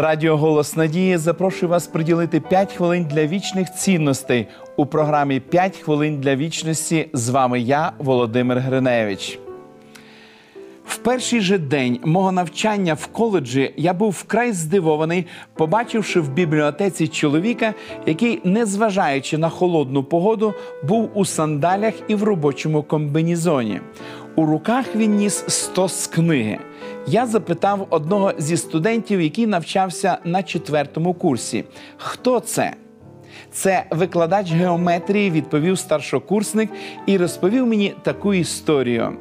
Радіо Голос Надії запрошує вас приділити 5 хвилин для вічних цінностей у програмі «5 хвилин для вічності. З вами я, Володимир Гриневич. В перший же день мого навчання в коледжі я був вкрай здивований, побачивши в бібліотеці чоловіка, який, незважаючи на холодну погоду, був у сандалях і в робочому комбінізоні. У руках він ніс стос книги. Я запитав одного зі студентів, який навчався на четвертому курсі, хто це? Це викладач геометрії, відповів старшокурсник і розповів мені таку історію.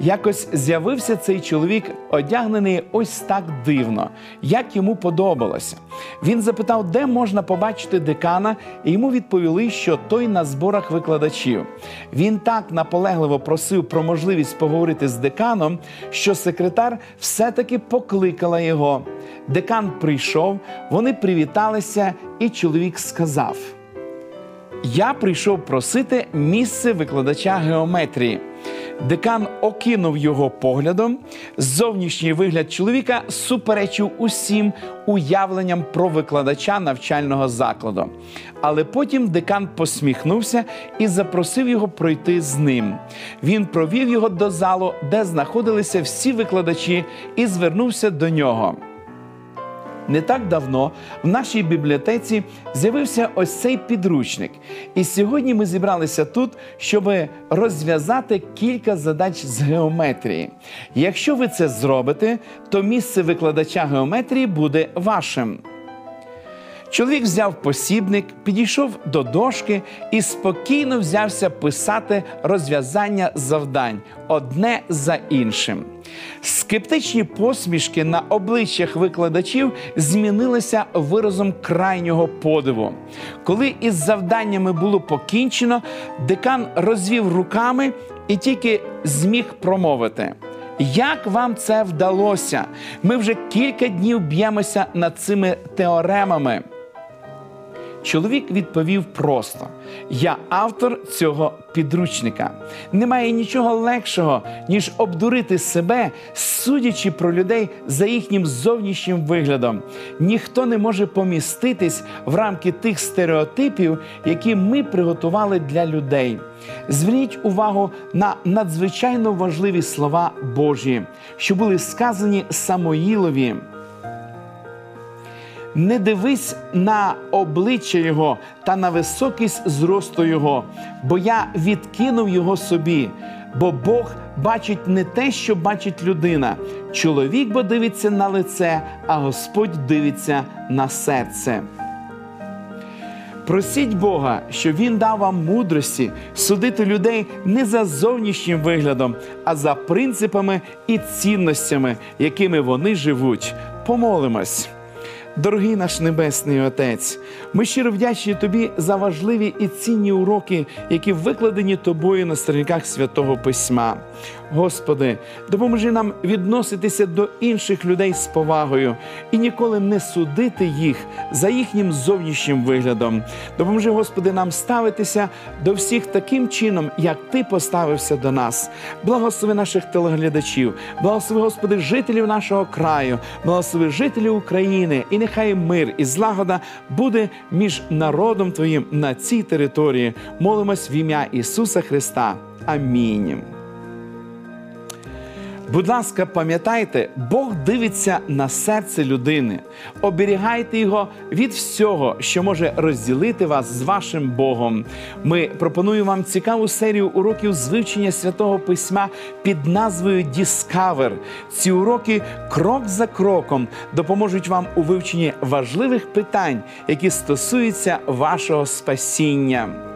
Якось з'явився цей чоловік, одягнений ось так дивно, як йому подобалося. Він запитав, де можна побачити декана, і йому відповіли, що той на зборах викладачів. Він так наполегливо просив про можливість поговорити з деканом, що секретар все-таки покликала його. Декан прийшов, вони привіталися, і чоловік сказав: Я прийшов просити місце викладача геометрії. Декан окинув його поглядом. Зовнішній вигляд чоловіка суперечив усім уявленням про викладача навчального закладу. Але потім декан посміхнувся і запросив його пройти з ним. Він провів його до залу, де знаходилися всі викладачі, і звернувся до нього. Не так давно в нашій бібліотеці з'явився ось цей підручник. І сьогодні ми зібралися тут, щоб розв'язати кілька задач з геометрії. Якщо ви це зробите, то місце викладача геометрії буде вашим. Чоловік взяв посібник, підійшов до дошки і спокійно взявся писати розв'язання завдань одне за іншим. Скептичні посмішки на обличчях викладачів змінилися виразом крайнього подиву. Коли із завданнями було покінчено, декан розвів руками і тільки зміг промовити. Як вам це вдалося? Ми вже кілька днів б'ємося над цими теоремами. Чоловік відповів просто: я автор цього підручника. Немає нічого легшого, ніж обдурити себе, судячи про людей за їхнім зовнішнім виглядом. Ніхто не може поміститись в рамки тих стереотипів, які ми приготували для людей. Зверніть увагу на надзвичайно важливі слова Божі, що були сказані Самоїлові. Не дивись на обличчя Його та на високість зросту Його, бо я відкинув його собі. Бо Бог бачить не те, що бачить людина. Чоловік бо дивиться на лице, а Господь дивиться на серце. Просіть Бога, щоб Він дав вам мудрості судити людей не за зовнішнім виглядом, а за принципами і цінностями, якими вони живуть. Помолимось. Дорогий наш Небесний Отець, ми щиро вдячні Тобі за важливі і цінні уроки, які викладені тобою на сторінках святого Письма. Господи, допоможи нам відноситися до інших людей з повагою і ніколи не судити їх за їхнім зовнішнім виглядом. Допоможи, Господи, нам ставитися до всіх таким чином, як Ти поставився до нас. Благослови наших телеглядачів, благослови, Господи, жителів нашого краю, благослови жителів України, і нехай мир і злагода буде між народом Твоїм на цій території. Молимось в ім'я Ісуса Христа. Амінь. Будь ласка, пам'ятайте, Бог дивиться на серце людини. Оберігайте його від всього, що може розділити вас з вашим Богом. Ми пропонуємо вам цікаву серію уроків з вивчення святого письма під назвою Discover. Ці уроки крок за кроком допоможуть вам у вивченні важливих питань, які стосуються вашого спасіння.